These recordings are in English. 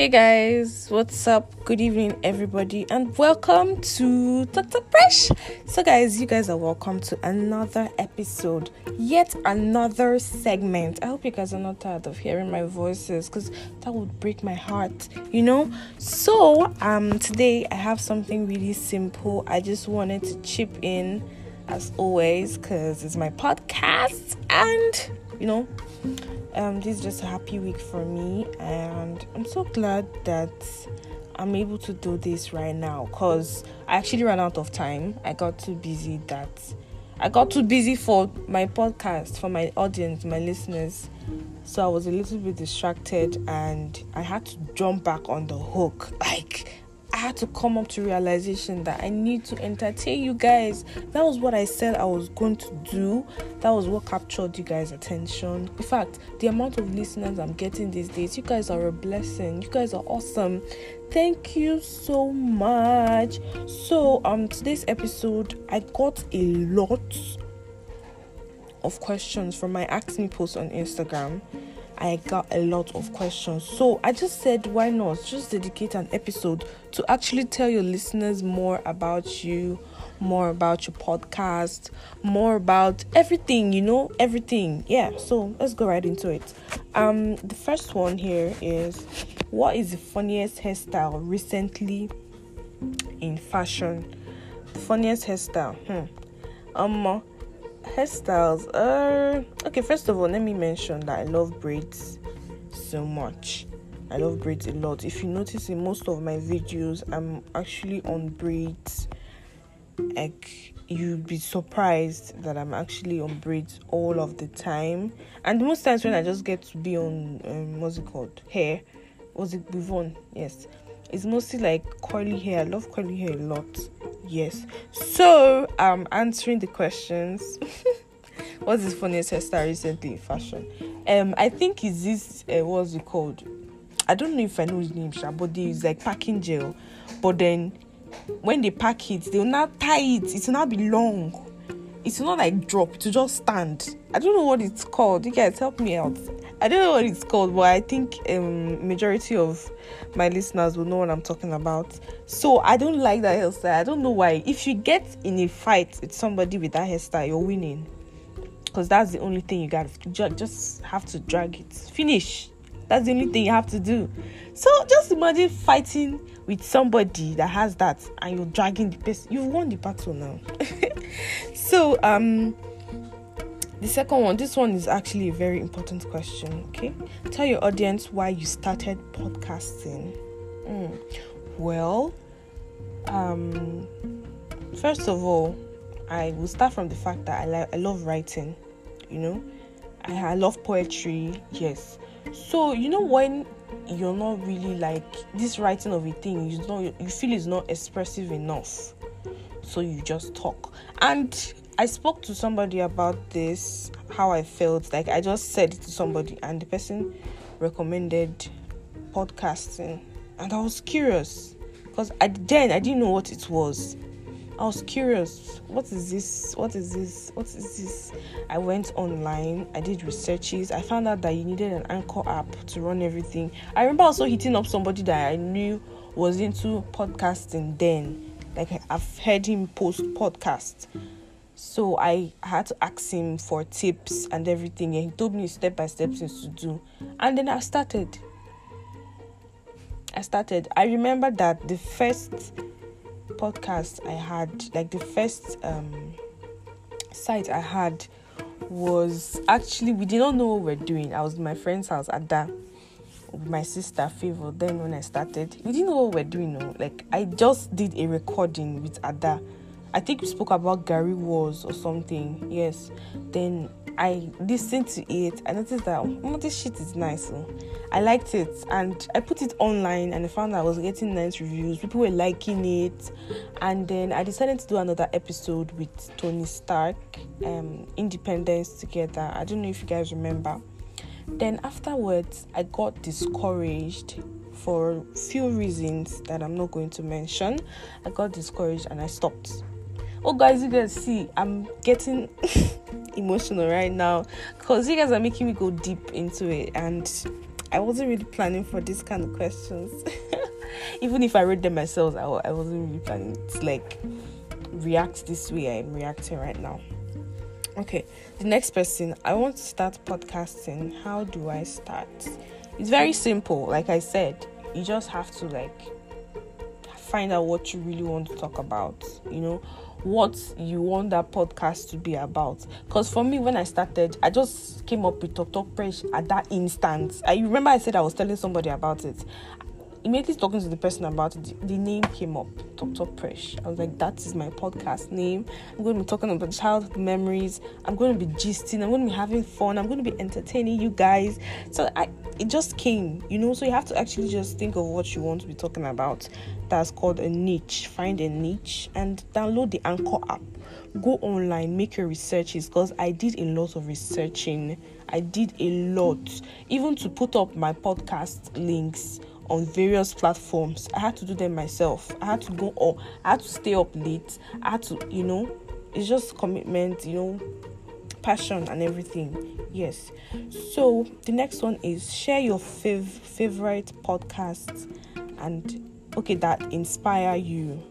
Hey guys, what's up? Good evening, everybody, and welcome to Dr. Presh. So, guys, you guys are welcome to another episode, yet another segment. I hope you guys are not tired of hearing my voices because that would break my heart, you know. So, um, today I have something really simple. I just wanted to chip in, as always, because it's my podcast, and you know um, this is just a happy week for me, and I'm so glad that I'm able to do this right now because I actually ran out of time. I got too busy that I got too busy for my podcast, for my audience, my listeners. So I was a little bit distracted and I had to jump back on the hook. Like I had to come up to realization that I need to entertain you guys. That was what I said I was going to do. That was what captured you guys' attention. In fact, the amount of listeners I'm getting these days, you guys are a blessing. You guys are awesome. Thank you so much. So, um today's episode I got a lot of questions from my ask me post on Instagram I got a lot of questions. So I just said, why not just dedicate an episode to actually tell your listeners more about you, more about your podcast, more about everything, you know, everything. Yeah, so let's go right into it. Um, the first one here is what is the funniest hairstyle recently in fashion? The funniest hairstyle. Hmm. Um hairstyles uh okay first of all let me mention that i love braids so much. I love braids a lot. If you notice in most of my videos i'm actually on braids. Like you'd be surprised that i'm actually on braids all of the time. And most times when i just get to be on um, what's it called? Hair. Was it on? Yes. It's mostly like curly hair. I love curly hair a lot yes. So i'm answering the questions. What's the funniest hairstyle recently in fashion? Um i think is this uh, what's it called? I don't know if i know his name but use like packing gel. But then when they pack it they'll not tie it. It will not be long. It will not like drop. To just stand i don't know what it's called you guys help me out I don't know what it's called, but I think um majority of my listeners will know what I'm talking about. So I don't like that hairstyle. I don't know why. If you get in a fight with somebody with that hairstyle, you're winning. Because that's the only thing you got. Just have to drag it. Finish. That's the only thing you have to do. So just imagine fighting with somebody that has that, and you're dragging the person. You've won the battle now. so um the second one, this one is actually a very important question. Okay, tell your audience why you started podcasting. Mm. Well, um, first of all, I will start from the fact that I I love writing. You know, I, I love poetry. Yes, so you know when you're not really like this writing of a thing, you know you feel it's not expressive enough, so you just talk and I spoke to somebody about this, how I felt. Like I just said it to somebody, and the person recommended podcasting, and I was curious because at then I didn't know what it was. I was curious. What is this? What is this? What is this? I went online. I did researches. I found out that you needed an anchor app to run everything. I remember also hitting up somebody that I knew was into podcasting then. Like I've heard him post podcasts so I had to ask him for tips and everything, and he told me step by step things to do. And then I started. I started. I remember that the first podcast I had, like the first um, site I had, was actually we did not know what we we're doing. I was in my friend's house at that my sister Favor. Then when I started, we didn't know what we we're doing. No. Like I just did a recording with Ada I think we spoke about Gary Wars or something. Yes. Then I listened to it. I noticed that oh, this shit is nice. I liked it and I put it online and I found I was getting nice reviews. People were liking it. And then I decided to do another episode with Tony Stark, um, Independence Together. I don't know if you guys remember. Then afterwards, I got discouraged for few reasons that I'm not going to mention. I got discouraged and I stopped oh guys you guys see i'm getting emotional right now because you guys are making me go deep into it and I wasn't really planning for this kind of questions. Even if I read them myself, I, I wasn't really planning to like react this way I'm reacting right now. Okay, the next person, I want to start podcasting. How do I start? It's very simple. Like I said, you just have to like find out what you really want to talk about, you know, what you want that podcast to be about. Because for me, when I started, I just came up with Talk Talk Presh at that instant. I remember I said I was telling somebody about it. Immediately talking to the person about it, the name came up, Dr. Presh. I was like, that is my podcast name. I'm going to be talking about childhood memories. I'm going to be gisting. I'm going to be having fun. I'm going to be entertaining you guys. So I, it just came, you know. So you have to actually just think of what you want to be talking about that's called a niche. Find a niche and download the Anchor app. Go online, make your researches because I did a lot of researching. I did a lot, even to put up my podcast links on various platforms. I had to do them myself. I had to go up, I had to stay up late. I had to, you know, it's just commitment, you know, passion and everything. Yes. So the next one is share your fav- favorite podcasts and okay that inspire you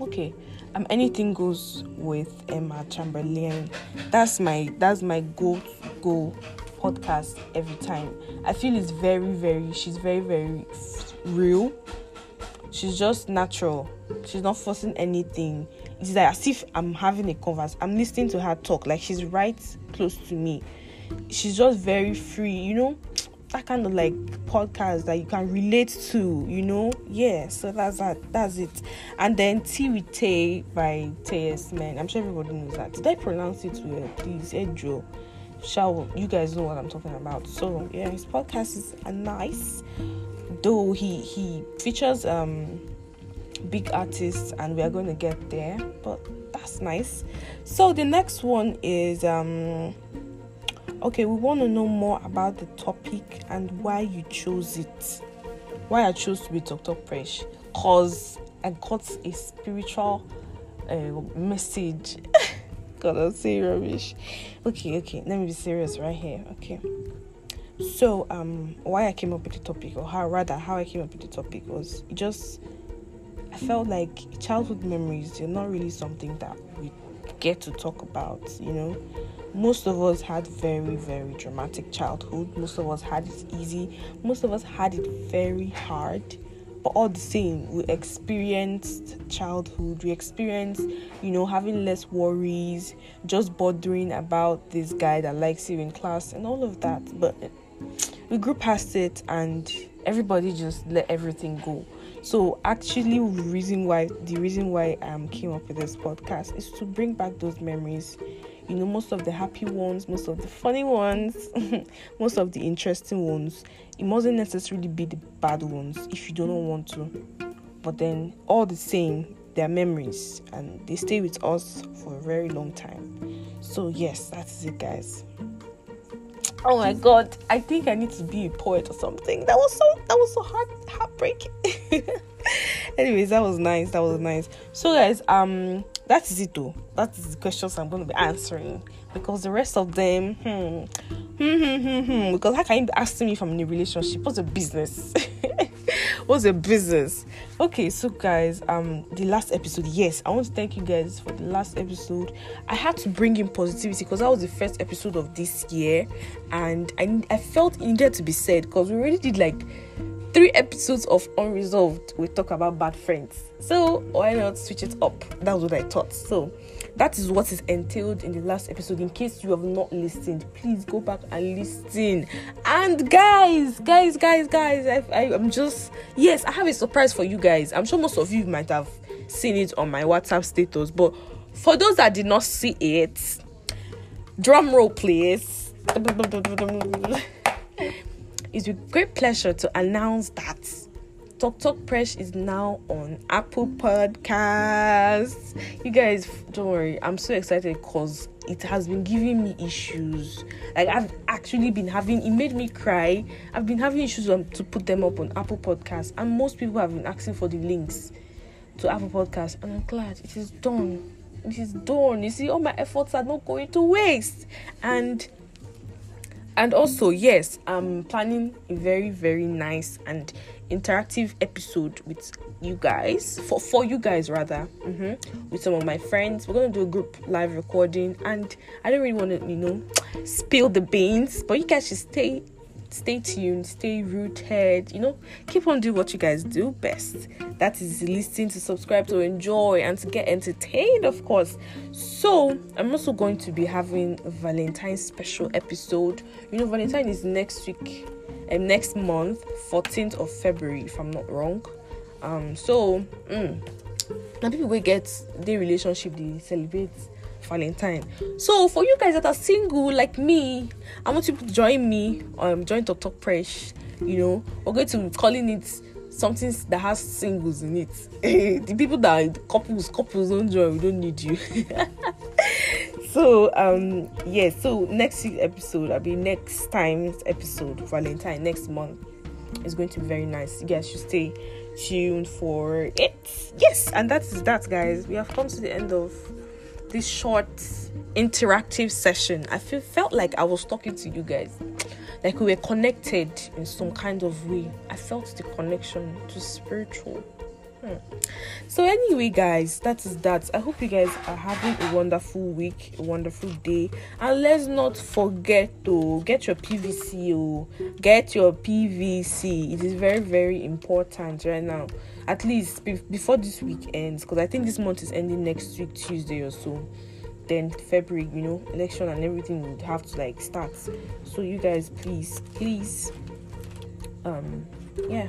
okay um anything goes with emma chamberlain that's my that's my go go podcast every time i feel it's very very she's very very real she's just natural she's not forcing anything it's like as if i'm having a converse i'm listening to her talk like she's right close to me she's just very free you know that kind of like podcast that you can relate to, you know. Yeah, so that's that. That's it. And then Tea with Tay by T.S. Man. I'm sure everybody knows that. Did I pronounce it well? Please, Edro. Shall you guys know what I'm talking about? So yeah, his podcast is nice. Though he he features um big artists and we are going to get there, but that's nice. So the next one is um okay we want to know more about the topic and why you chose it why i chose to be dr presh because i got a spiritual uh, message i'm saying rubbish. Okay okay let me be serious right here okay. So um why i came up with the topic or how rather how i came up with the topic was just i felt like childhood memories they're not really something that we get to talk about you know. Most of us had very very dramatic childhood. Most of us had it easy. Most of us had it very hard but all the same we experienced childhood we experienced you know having less worries just bothering about this guy that likes you in class and all of that. But we grew past it and everybody just let everything go. So actually the reason why the reason why i um, came up with this podcast is to bring back those memories you know most of the happy ones most of the funny ones most of the interesting ones. It mustn't necessarily be the bad ones if you don't want to. But then all the same they're memories and they stay with us for a very long time. So yes that's it guys. Oh my god i think i need to be a poet or something. That was so that was so hard heartbreaking. Anyways that was nice that was nice. So guys um that is it though. That is the questions I'm going to be answering because the rest of them, hmm, hmm, hmm, hmm, hmm. Because how can you be asking me if I'm in a relationship? What's a business? What's a business? Okay, so guys, um, the last episode, yes, I want to thank you guys for the last episode. I had to bring in positivity because that was the first episode of this year, and I I felt it needed to be said because we already did like three episodes of Unresolved, we talk about bad friends. So why not switch it up? That was what I thought. So that is what is entailed in the last episode. In case you have not listened, please go back and listen. And guys, guys, guys, guys, I, I, I'm just yes, I have a surprise for you guys. I'm sure most of you might have seen it on my WhatsApp status, but for those that did not see it, drum roll, please. It's with great pleasure to announce that Talk Talk Presh is now on Apple Podcasts. You guys, don't worry, I'm so excited because it has been giving me issues. Like I've actually been having it made me cry. I've been having issues on, to put them up on Apple Podcasts, and most people have been asking for the links to Apple Podcasts, and I'm glad it is done. It is done. You see, all my efforts are not going to waste, and and also yes i'm planning a very very nice and interactive episode with you guys. For for you guys rather. Mm-hmm, with some of my friends. We're gonna do a group live recording. And i don't really want to you know spill the beans. But you guys should stay stay tuned, stay rooted, you know, keep on doing what you guys do best. That is listening to subscribe to enjoy and to get entertained, of course. So, I'm also going to be having a Valentine's special episode. You know, Valentine is next week and um, next month, 14th of February, if I'm not wrong. Um, so mm, now people will get the relationship they celebrate Valentine. So for you guys that are single like me, I want you to join me. Um, join Talk Talk Presh. You know, we're going to be calling it something that has singles in it. the people that are couples, couples don't join. We don't need you. so um yeah. So next episode, I'll be next time's episode Valentine next month. It's going to be very nice. You guys should stay tuned for it. Yes, and that's that, guys. We have come to the end of this short interactive session. I feel felt like I was talking to you guys, like we were connected in some kind of way. I felt the connection to spiritual. So anyway, guys, that is that. I hope you guys are having a wonderful week, a wonderful day, and let's not forget to get your PVC. Oh, get your PVC. It is very, very important right now at least be- before this week ends because i think this month is ending next week tuesday or so then february you know election and everything would have to like start so you guys please please um yeah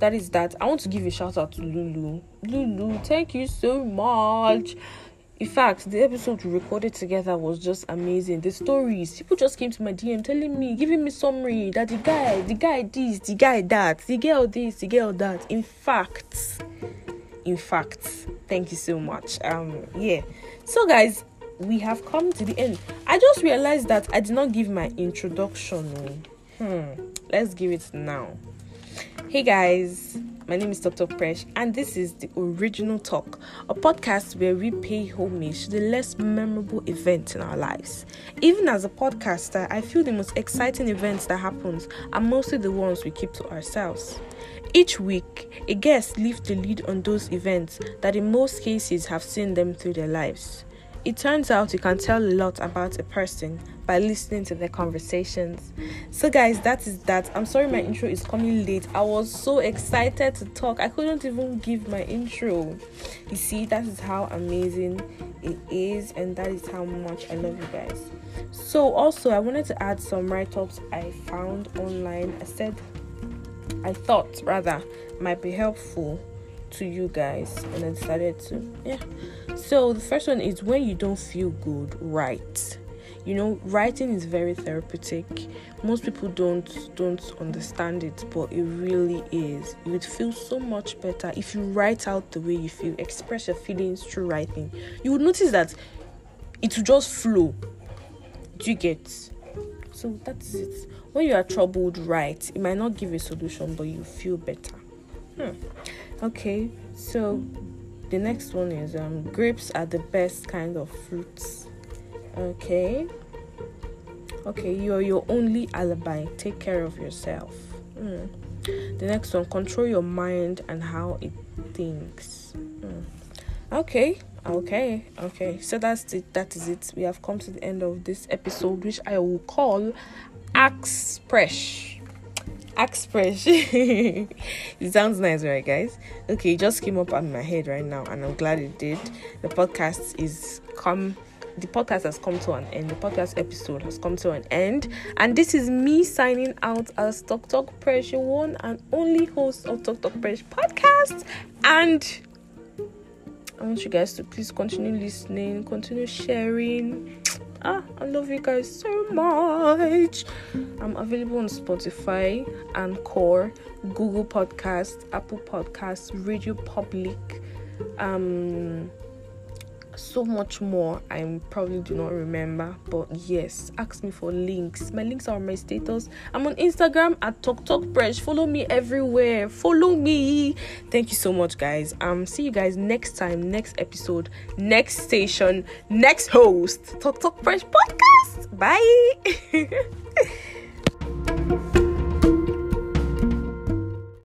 that is that i want to give a shout out to lulu lulu thank you so much in fact, the episode we recorded together was just amazing. The stories, people just came to my DM telling me, giving me summary that the guy, the guy this, the guy that, the girl this, the girl that. In fact, in fact, thank you so much. Um, yeah. So, guys, we have come to the end. I just realized that I did not give my introduction. Hmm. Let's give it now. Hey guys, my name is Dr. Presh, and this is the Original Talk, a podcast where we pay homage to the less memorable events in our lives. Even as a podcaster, I feel the most exciting events that happens are mostly the ones we keep to ourselves. Each week, a guest leaves the lead on those events that in most cases have seen them through their lives. It turns out you can tell a lot about a person by listening to their conversations. So, guys, that is that. I'm sorry my intro is coming late. I was so excited to talk, I couldn't even give my intro. You see, that is how amazing it is, and that is how much I love you guys. So, also, I wanted to add some write ups I found online. I said, I thought rather might be helpful to you guys, and I decided to, yeah. So the first one is when you don't feel good, write. You know, writing is very therapeutic. Most people don't don't understand it, but it really is. You would feel so much better if you write out the way you feel, express your feelings through writing. You would notice that it will just flow. Do you get? So that's it. When you are troubled, write. It might not give a solution, but you feel better. Hmm. Okay, so the next one is um, grapes are the best kind of fruits. Okay. Okay, you're your only alibi. Take care of yourself. Mm. The next one, control your mind and how it thinks. Mm. Okay, okay, okay. So that's it. That is it. We have come to the end of this episode, which I will call Express. Express. it sounds nice, right, guys? Okay, it just came up on my head right now, and I'm glad it did. The podcast is come. The podcast has come to an end. The podcast episode has come to an end, and this is me signing out as Talk Talk Pressure one and only host of Talk Talk Pressure podcast. And I want you guys to please continue listening, continue sharing Ah, I love you guys so much. I'm available on Spotify, Anchor, Google Podcast, Apple Podcasts, Radio Public, um, so much more I probably do not remember. But yes, ask me for links. My links are on my status. I'm on Instagram at Talk Talk Presh. Follow me everywhere. Follow me. Thank you so much, guys. Um, see you guys next time, next episode, next station, next host. Talk Talk Presh podcast. Bye.